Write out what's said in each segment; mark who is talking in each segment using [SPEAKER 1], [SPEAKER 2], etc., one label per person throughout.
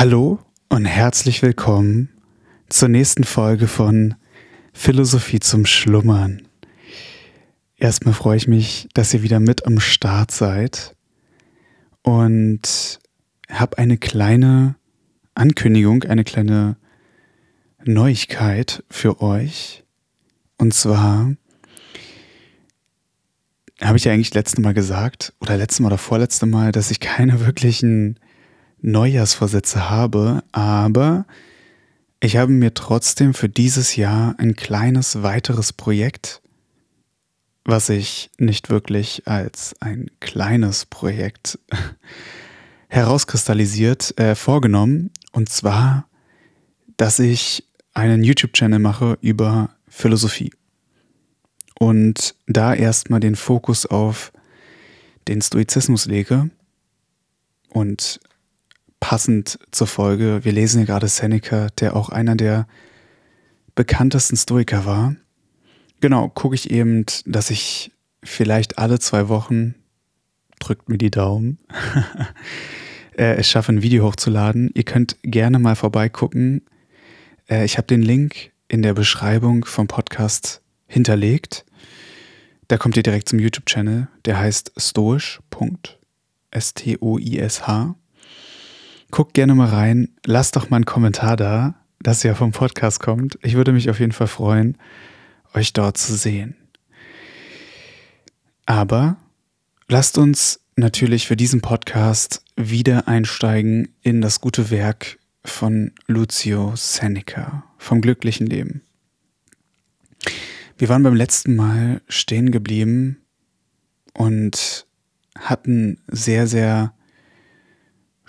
[SPEAKER 1] Hallo und herzlich willkommen zur nächsten Folge von Philosophie zum Schlummern. Erstmal freue ich mich, dass ihr wieder mit am Start seid und habe eine kleine Ankündigung, eine kleine Neuigkeit für euch. Und zwar habe ich ja eigentlich letzte Mal gesagt, oder letzte Mal oder vorletzte Mal, dass ich keine wirklichen Neujahrsvorsätze habe, aber ich habe mir trotzdem für dieses Jahr ein kleines weiteres Projekt, was sich nicht wirklich als ein kleines Projekt herauskristallisiert, äh, vorgenommen. Und zwar, dass ich einen YouTube-Channel mache über Philosophie. Und da erstmal den Fokus auf den Stoizismus lege und passend zur Folge, wir lesen ja gerade Seneca, der auch einer der bekanntesten Stoiker war. Genau, gucke ich eben, dass ich vielleicht alle zwei Wochen, drückt mir die Daumen, äh, es schaffe, ein Video hochzuladen. Ihr könnt gerne mal vorbeigucken. Äh, ich habe den Link in der Beschreibung vom Podcast hinterlegt. Da kommt ihr direkt zum YouTube-Channel. Der heißt stoisch.s-t-o-i-s-h. Guckt gerne mal rein. Lasst doch mal einen Kommentar da, dass ja vom Podcast kommt. Ich würde mich auf jeden Fall freuen, euch dort zu sehen. Aber lasst uns natürlich für diesen Podcast wieder einsteigen in das gute Werk von Lucio Seneca vom glücklichen Leben. Wir waren beim letzten Mal stehen geblieben und hatten sehr, sehr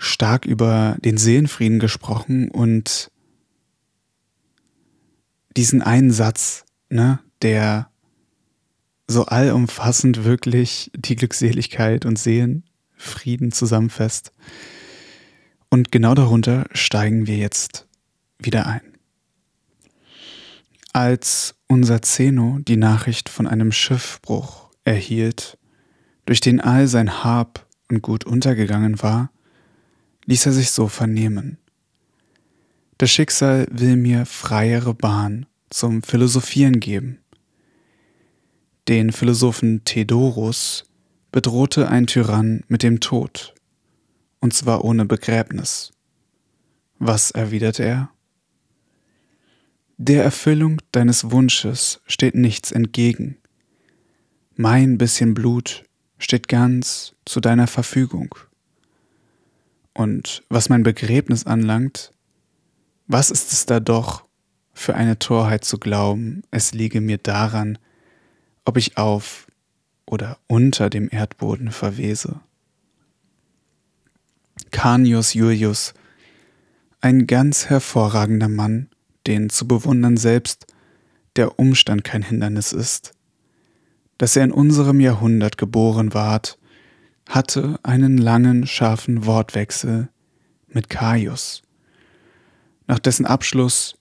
[SPEAKER 1] stark über den Seelenfrieden gesprochen und diesen einen Satz, ne, der so allumfassend wirklich die Glückseligkeit und Seelenfrieden zusammenfasst. Und genau darunter steigen wir jetzt wieder ein. Als unser Zeno die Nachricht von einem Schiffbruch erhielt, durch den all sein Hab und Gut untergegangen war, ließ er sich so vernehmen. Das Schicksal will mir freiere Bahn zum Philosophieren geben. Den Philosophen Theodorus bedrohte ein Tyrann mit dem Tod, und zwar ohne Begräbnis. Was erwiderte er? Der Erfüllung deines Wunsches steht nichts entgegen. Mein bisschen Blut steht ganz zu deiner Verfügung. Und was mein Begräbnis anlangt, was ist es da doch für eine Torheit zu glauben, es liege mir daran, ob ich auf oder unter dem Erdboden verwese. Canius Julius, ein ganz hervorragender Mann, den zu bewundern selbst der Umstand kein Hindernis ist, dass er in unserem Jahrhundert geboren ward hatte einen langen, scharfen Wortwechsel mit Caius, nach dessen Abschluss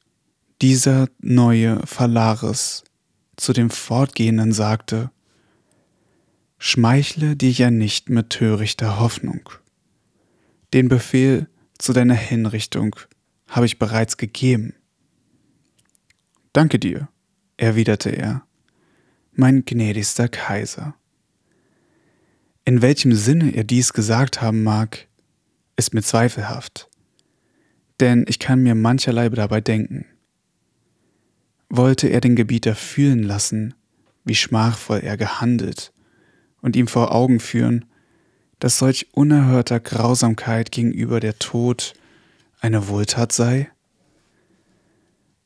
[SPEAKER 1] dieser neue Phalaris zu dem Fortgehenden sagte, Schmeichle dir ja nicht mit törichter Hoffnung. Den Befehl zu deiner Hinrichtung habe ich bereits gegeben. Danke dir, erwiderte er, mein gnädigster Kaiser. In welchem Sinne er dies gesagt haben mag, ist mir zweifelhaft, denn ich kann mir mancherlei dabei denken. Wollte er den Gebieter fühlen lassen, wie schmachvoll er gehandelt, und ihm vor Augen führen, dass solch unerhörter Grausamkeit gegenüber der Tod eine Wohltat sei?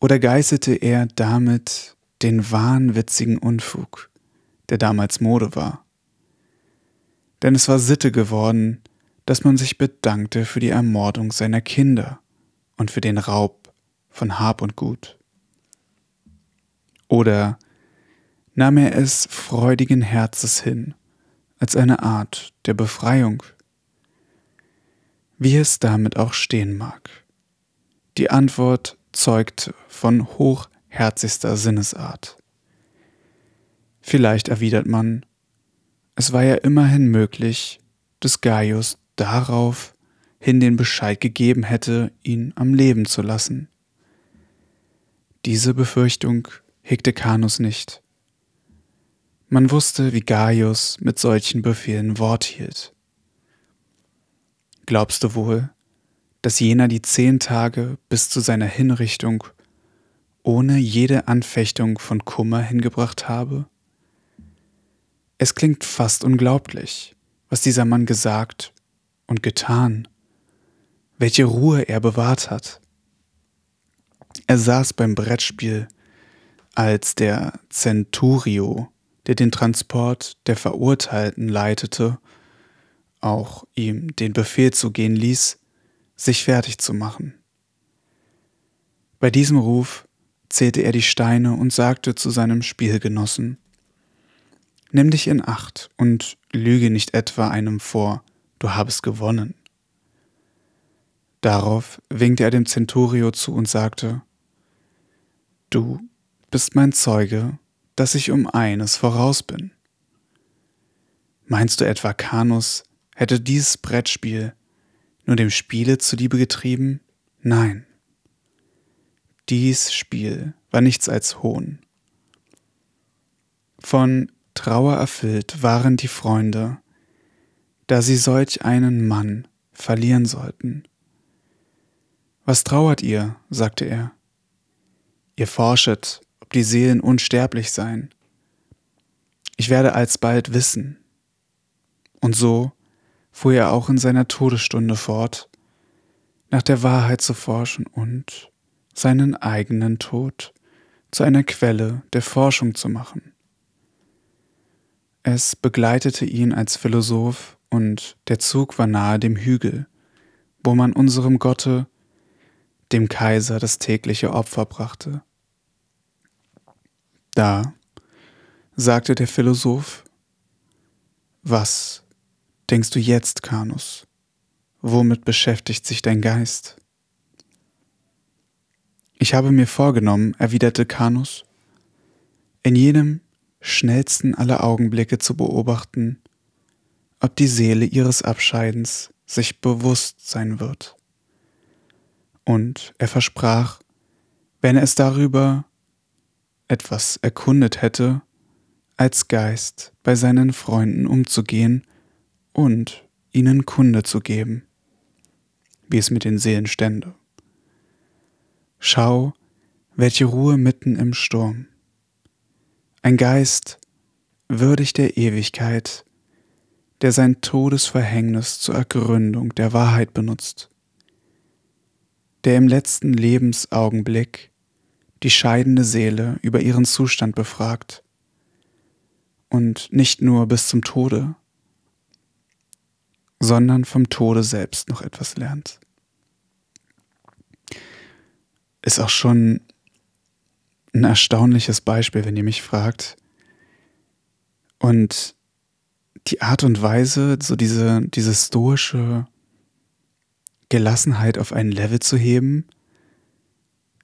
[SPEAKER 1] Oder geißelte er damit den wahnwitzigen Unfug, der damals Mode war? Denn es war Sitte geworden, dass man sich bedankte für die Ermordung seiner Kinder und für den Raub von Hab und Gut. Oder nahm er es freudigen Herzes hin, als eine Art der Befreiung? Wie es damit auch stehen mag. Die Antwort zeugt von hochherzigster Sinnesart. Vielleicht erwidert man, es war ja immerhin möglich, des Gaius darauf hin den Bescheid gegeben hätte, ihn am Leben zu lassen. Diese Befürchtung hegte Canus nicht. Man wusste, wie Gaius mit solchen Befehlen Wort hielt. Glaubst du wohl, dass jener die zehn Tage bis zu seiner Hinrichtung ohne jede Anfechtung von Kummer hingebracht habe? Es klingt fast unglaublich, was dieser Mann gesagt und getan, welche Ruhe er bewahrt hat. Er saß beim Brettspiel, als der Centurio, der den Transport der Verurteilten leitete, auch ihm den Befehl zu gehen ließ, sich fertig zu machen. Bei diesem Ruf zählte er die Steine und sagte zu seinem Spielgenossen Nimm dich in Acht und lüge nicht etwa einem vor, du habest gewonnen. Darauf winkte er dem Centurio zu und sagte Du bist mein Zeuge, dass ich um eines voraus bin. Meinst du etwa, Canus hätte dieses Brettspiel nur dem Spiele zuliebe getrieben? Nein. Dies Spiel war nichts als Hohn. Von Trauer erfüllt waren die Freunde, da sie solch einen Mann verlieren sollten. Was trauert ihr? sagte er. Ihr forschet, ob die Seelen unsterblich seien. Ich werde alsbald wissen. Und so fuhr er auch in seiner Todesstunde fort, nach der Wahrheit zu forschen und seinen eigenen Tod zu einer Quelle der Forschung zu machen. Es begleitete ihn als Philosoph und der Zug war nahe dem Hügel, wo man unserem Gotte dem Kaiser das tägliche Opfer brachte. Da sagte der Philosoph, was denkst du jetzt, Canus? Womit beschäftigt sich dein Geist? Ich habe mir vorgenommen, erwiderte Canus, in jenem schnellsten aller Augenblicke zu beobachten, ob die Seele ihres Abscheidens sich bewusst sein wird und er versprach, wenn er es darüber etwas erkundet hätte, als Geist bei seinen Freunden umzugehen und ihnen Kunde zu geben, wie es mit den Seelen stände. Schau, welche Ruhe mitten im Sturm. Ein Geist, würdig der Ewigkeit, der sein Todesverhängnis zur Ergründung der Wahrheit benutzt der im letzten Lebensaugenblick die scheidende Seele über ihren Zustand befragt und nicht nur bis zum Tode, sondern vom Tode selbst noch etwas lernt. Ist auch schon ein erstaunliches Beispiel, wenn ihr mich fragt. Und die Art und Weise, so diese, diese stoische Gelassenheit auf ein Level zu heben,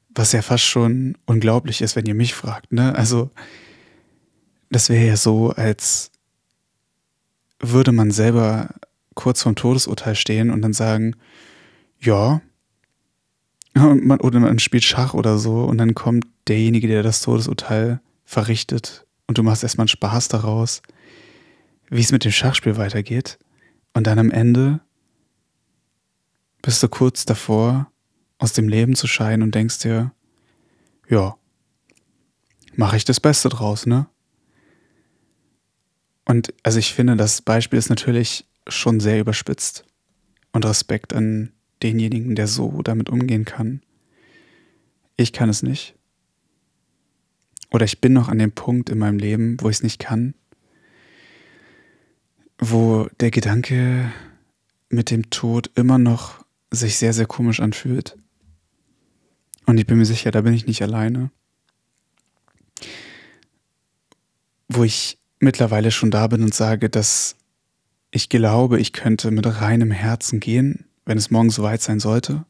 [SPEAKER 1] was ja fast schon unglaublich ist, wenn ihr mich fragt. Ne? Also das wäre ja so, als würde man selber kurz vorm Todesurteil stehen und dann sagen, ja, man, oder man spielt Schach oder so und dann kommt derjenige, der das Todesurteil verrichtet und du machst erstmal Spaß daraus, wie es mit dem Schachspiel weitergeht und dann am Ende bist du kurz davor, aus dem Leben zu scheiden und denkst dir, ja, mache ich das Beste draus, ne? Und also ich finde, das Beispiel ist natürlich schon sehr überspitzt. Und Respekt an denjenigen, der so damit umgehen kann. Ich kann es nicht. Oder ich bin noch an dem Punkt in meinem Leben, wo ich es nicht kann, wo der Gedanke mit dem Tod immer noch sich sehr, sehr komisch anfühlt. Und ich bin mir sicher, da bin ich nicht alleine. Wo ich mittlerweile schon da bin und sage, dass ich glaube, ich könnte mit reinem Herzen gehen, wenn es morgen soweit sein sollte.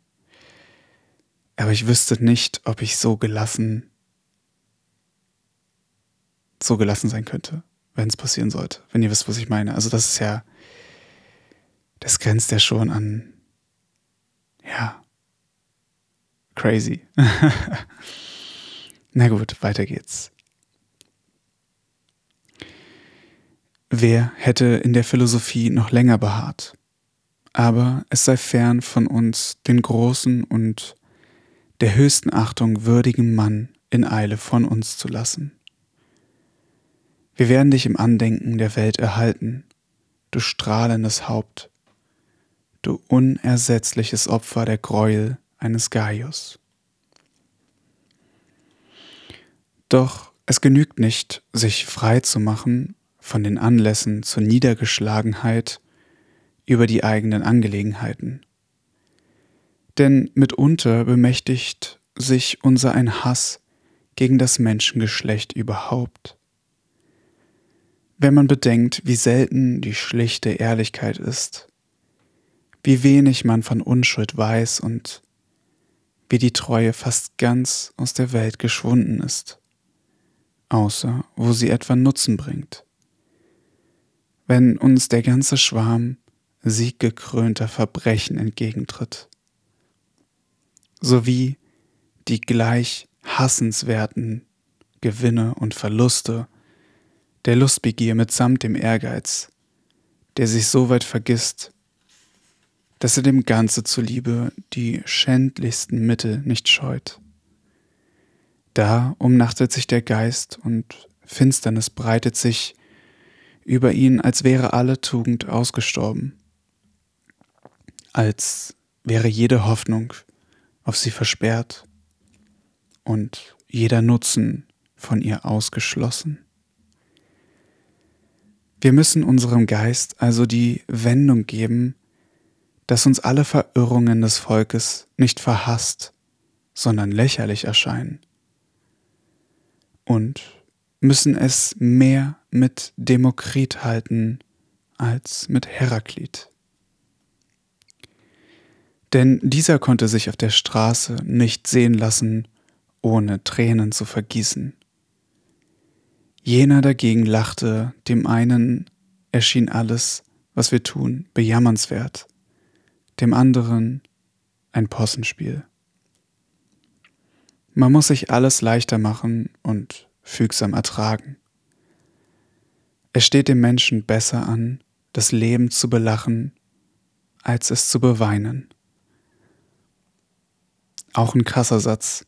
[SPEAKER 1] Aber ich wüsste nicht, ob ich so gelassen, so gelassen sein könnte, wenn es passieren sollte. Wenn ihr wisst, was ich meine. Also das ist ja, das grenzt ja schon an ja, crazy. Na gut, weiter geht's. Wer hätte in der Philosophie noch länger beharrt? Aber es sei fern von uns, den großen und der höchsten Achtung würdigen Mann in Eile von uns zu lassen. Wir werden dich im Andenken der Welt erhalten, du strahlendes Haupt, du unersetzliches Opfer der Gräuel eines Gaius. Doch es genügt nicht, sich frei zu machen von den Anlässen zur Niedergeschlagenheit über die eigenen Angelegenheiten. Denn mitunter bemächtigt sich unser ein Hass gegen das Menschengeschlecht überhaupt. Wenn man bedenkt, wie selten die schlichte Ehrlichkeit ist, wie wenig man von Unschuld weiß und wie die Treue fast ganz aus der Welt geschwunden ist, außer wo sie etwa Nutzen bringt. Wenn uns der ganze Schwarm sieggekrönter Verbrechen entgegentritt, sowie die gleich hassenswerten Gewinne und Verluste der Lustbegier mitsamt dem Ehrgeiz, der sich so weit vergisst, dass er dem Ganze zuliebe die schändlichsten Mittel nicht scheut. Da umnachtet sich der Geist und Finsternis breitet sich über ihn, als wäre alle Tugend ausgestorben, als wäre jede Hoffnung auf sie versperrt und jeder Nutzen von ihr ausgeschlossen. Wir müssen unserem Geist also die Wendung geben, dass uns alle Verirrungen des Volkes nicht verhasst, sondern lächerlich erscheinen. Und müssen es mehr mit Demokrit halten als mit Heraklit. Denn dieser konnte sich auf der Straße nicht sehen lassen, ohne Tränen zu vergießen. Jener dagegen lachte, dem einen erschien alles, was wir tun, bejammernswert, dem anderen ein Possenspiel. Man muss sich alles leichter machen und fügsam ertragen. Es steht dem Menschen besser an, das Leben zu belachen, als es zu beweinen. Auch ein krasser Satz.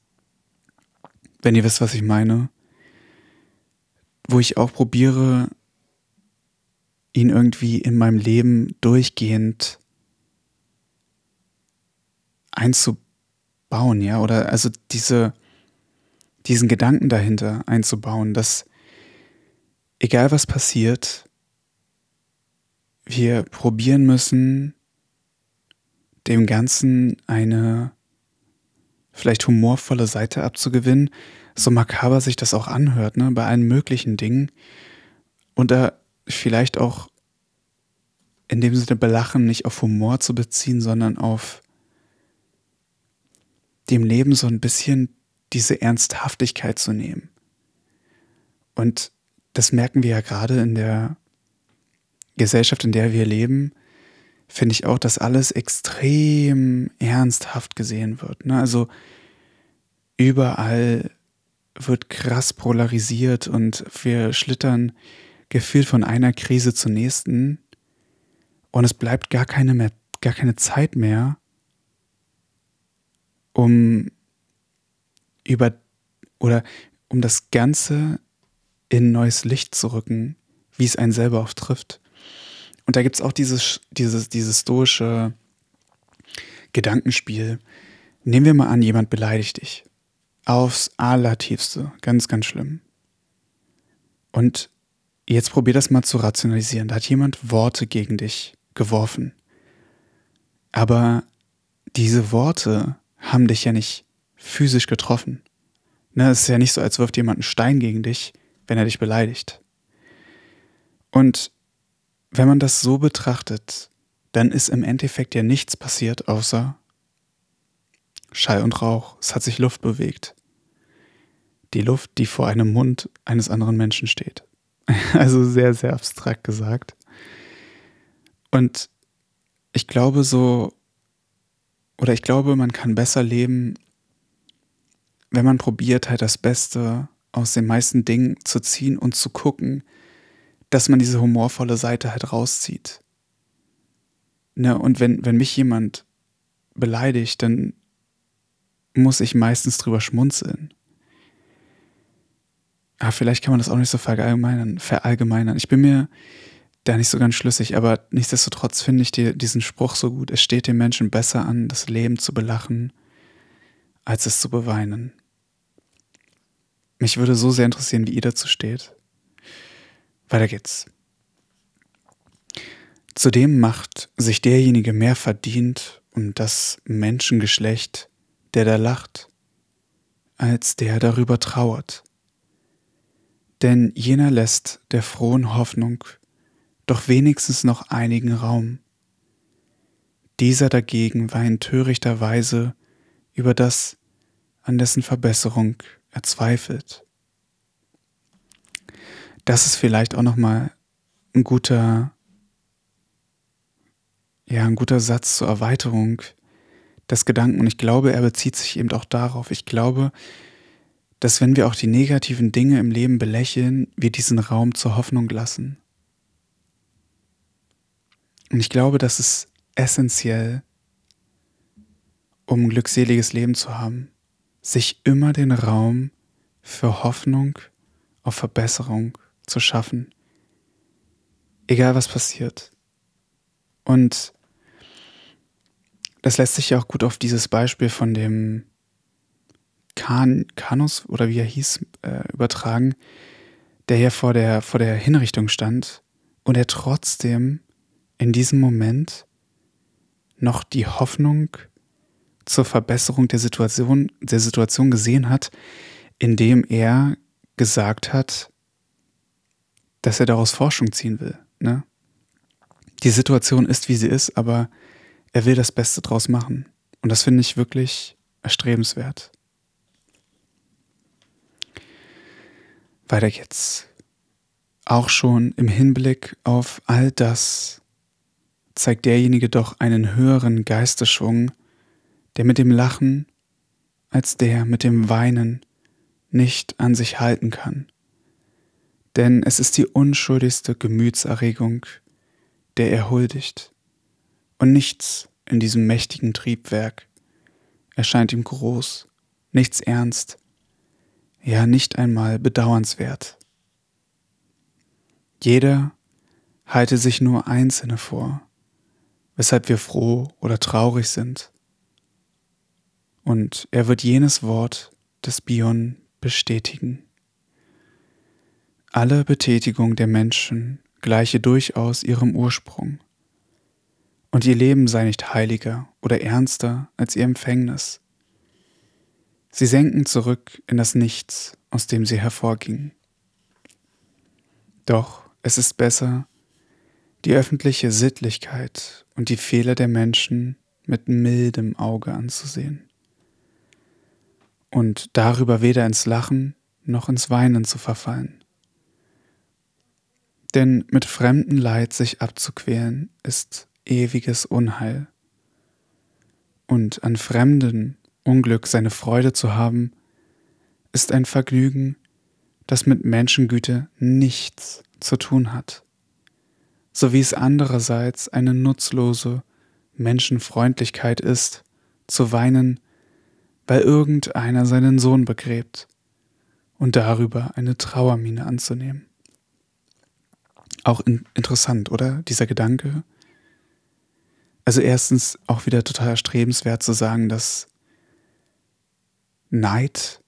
[SPEAKER 1] Wenn ihr wisst, was ich meine, wo ich auch probiere, ihn irgendwie in meinem Leben durchgehend einzubauen, ja, oder also diese, diesen Gedanken dahinter einzubauen, dass egal was passiert, wir probieren müssen, dem Ganzen eine vielleicht humorvolle Seite abzugewinnen, so makaber sich das auch anhört, ne, bei allen möglichen Dingen. Und da vielleicht auch in dem Sinne belachen nicht auf Humor zu beziehen, sondern auf dem Leben so ein bisschen diese Ernsthaftigkeit zu nehmen. Und das merken wir ja gerade in der Gesellschaft, in der wir leben, finde ich auch, dass alles extrem ernsthaft gesehen wird. Ne? Also überall wird krass polarisiert und wir schlittern gefühlt von einer Krise zur nächsten und es bleibt gar keine mehr, gar keine Zeit mehr, um über oder um das Ganze in neues Licht zu rücken, wie es einen selber oft trifft. Und da gibt es auch dieses, dieses, dieses stoische Gedankenspiel. Nehmen wir mal an, jemand beleidigt dich. Aufs Allertiefste. Ganz, ganz schlimm. Und jetzt probier das mal zu rationalisieren. Da hat jemand Worte gegen dich geworfen. Aber diese Worte haben dich ja nicht physisch getroffen. Ne, es ist ja nicht so, als wirft jemand einen Stein gegen dich, wenn er dich beleidigt. Und wenn man das so betrachtet, dann ist im Endeffekt ja nichts passiert, außer Schall und Rauch. Es hat sich Luft bewegt. Die Luft, die vor einem Mund eines anderen Menschen steht. Also sehr, sehr abstrakt gesagt. Und ich glaube, so oder ich glaube, man kann besser leben, wenn man probiert, halt das Beste aus den meisten Dingen zu ziehen und zu gucken, dass man diese humorvolle Seite halt rauszieht. Ne, und wenn, wenn mich jemand beleidigt, dann muss ich meistens drüber schmunzeln. Aber ah, vielleicht kann man das auch nicht so verallgemeinern. verallgemeinern. Ich bin mir da nicht so ganz schlüssig, aber nichtsdestotrotz finde ich die, diesen Spruch so gut. Es steht den Menschen besser an, das Leben zu belachen, als es zu beweinen. Mich würde so sehr interessieren, wie ihr dazu steht. Weiter geht's. Zudem macht sich derjenige mehr verdient um das Menschengeschlecht, der da lacht, als der darüber trauert. Denn jener lässt der frohen Hoffnung doch wenigstens noch einigen Raum. Dieser dagegen weint törichterweise über das, an dessen Verbesserung er zweifelt. Das ist vielleicht auch nochmal ein guter, ja, ein guter Satz zur Erweiterung des Gedanken. Und ich glaube, er bezieht sich eben auch darauf. Ich glaube, dass wenn wir auch die negativen Dinge im Leben belächeln, wir diesen Raum zur Hoffnung lassen. Und ich glaube, das ist essentiell, um ein glückseliges Leben zu haben, sich immer den Raum für Hoffnung auf Verbesserung zu schaffen. Egal was passiert. Und das lässt sich ja auch gut auf dieses Beispiel von dem kan Kanus oder wie er hieß, äh, übertragen, der hier vor der, vor der Hinrichtung stand und er trotzdem in diesem Moment noch die Hoffnung zur Verbesserung der Situation, der Situation gesehen hat, indem er gesagt hat, dass er daraus Forschung ziehen will. Ne? Die Situation ist, wie sie ist, aber er will das Beste draus machen. Und das finde ich wirklich erstrebenswert. Weiter geht's. Auch schon im Hinblick auf all das zeigt derjenige doch einen höheren Geistesschwung, der mit dem Lachen als der mit dem Weinen nicht an sich halten kann. Denn es ist die unschuldigste Gemütserregung, der er huldigt. Und nichts in diesem mächtigen Triebwerk erscheint ihm groß, nichts ernst, ja nicht einmal bedauernswert. Jeder halte sich nur Einzelne vor, weshalb wir froh oder traurig sind. Und er wird jenes Wort des Bion bestätigen. Alle Betätigung der Menschen gleiche durchaus ihrem Ursprung, und ihr Leben sei nicht heiliger oder ernster als ihr Empfängnis, Sie senken zurück in das Nichts, aus dem sie hervorgingen. Doch es ist besser, die öffentliche Sittlichkeit und die Fehler der Menschen mit mildem Auge anzusehen und darüber weder ins Lachen noch ins Weinen zu verfallen. Denn mit fremden Leid sich abzuquälen ist ewiges Unheil. Und an fremden Unglück seine Freude zu haben, ist ein Vergnügen, das mit Menschengüte nichts zu tun hat, so wie es andererseits eine nutzlose Menschenfreundlichkeit ist, zu weinen, weil irgendeiner seinen Sohn begräbt und darüber eine Trauermine anzunehmen. Auch in, interessant, oder? Dieser Gedanke. Also erstens auch wieder total erstrebenswert zu sagen, dass Neid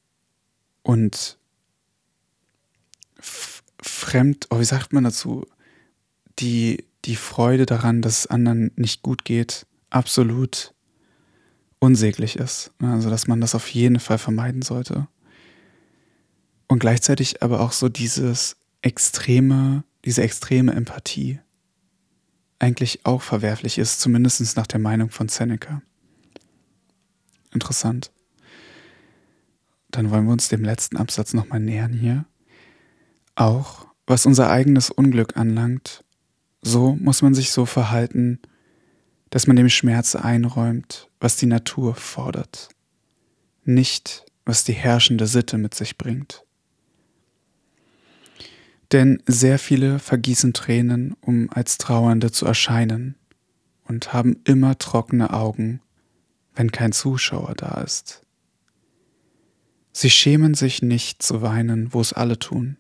[SPEAKER 1] und fremd, oh, wie sagt man dazu, die, die Freude daran, dass es anderen nicht gut geht, absolut unsäglich ist. Also, dass man das auf jeden Fall vermeiden sollte. Und gleichzeitig aber auch so dieses extreme, diese extreme Empathie eigentlich auch verwerflich ist, zumindest nach der Meinung von Seneca. Interessant. Dann wollen wir uns dem letzten Absatz nochmal nähern hier. Auch was unser eigenes Unglück anlangt, so muss man sich so verhalten, dass man dem Schmerz einräumt, was die Natur fordert, nicht was die herrschende Sitte mit sich bringt. Denn sehr viele vergießen Tränen, um als Trauernde zu erscheinen und haben immer trockene Augen, wenn kein Zuschauer da ist. Sie schämen sich nicht zu weinen, wo es alle tun.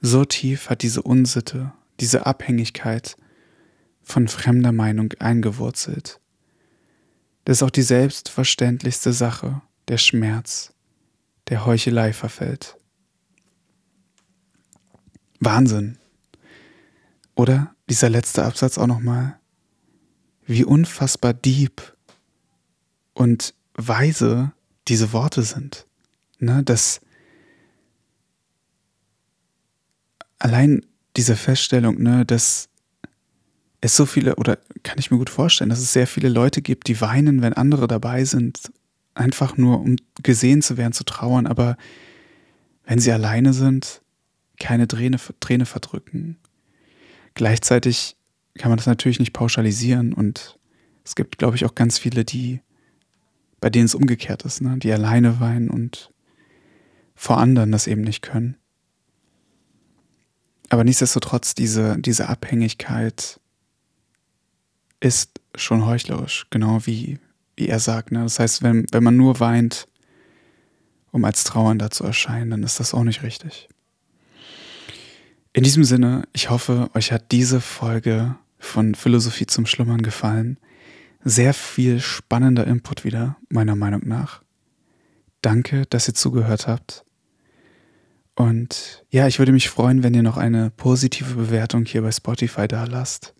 [SPEAKER 1] So tief hat diese Unsitte, diese Abhängigkeit von fremder Meinung eingewurzelt. Das ist auch die selbstverständlichste Sache, der Schmerz, der Heuchelei verfällt. Wahnsinn. Oder dieser letzte Absatz auch nochmal. Wie unfassbar deep und weise diese Worte sind. Ne, dass allein diese Feststellung, ne, dass es so viele, oder kann ich mir gut vorstellen, dass es sehr viele Leute gibt, die weinen, wenn andere dabei sind, einfach nur um gesehen zu werden, zu trauern, aber wenn sie alleine sind, keine Träne, Träne verdrücken. Gleichzeitig kann man das natürlich nicht pauschalisieren und es gibt, glaube ich, auch ganz viele, die, bei denen es umgekehrt ist, ne? die alleine weinen und vor anderen das eben nicht können. Aber nichtsdestotrotz, diese, diese Abhängigkeit ist schon heuchlerisch, genau wie, wie er sagt. Ne? Das heißt, wenn, wenn man nur weint, um als Trauernder zu erscheinen, dann ist das auch nicht richtig. In diesem Sinne, ich hoffe, euch hat diese Folge von Philosophie zum Schlummern gefallen. Sehr viel spannender Input wieder, meiner Meinung nach. Danke, dass ihr zugehört habt. Und ja, ich würde mich freuen, wenn ihr noch eine positive Bewertung hier bei Spotify da lasst.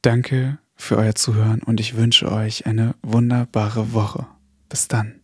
[SPEAKER 1] Danke für euer Zuhören und ich wünsche euch eine wunderbare Woche. Bis dann.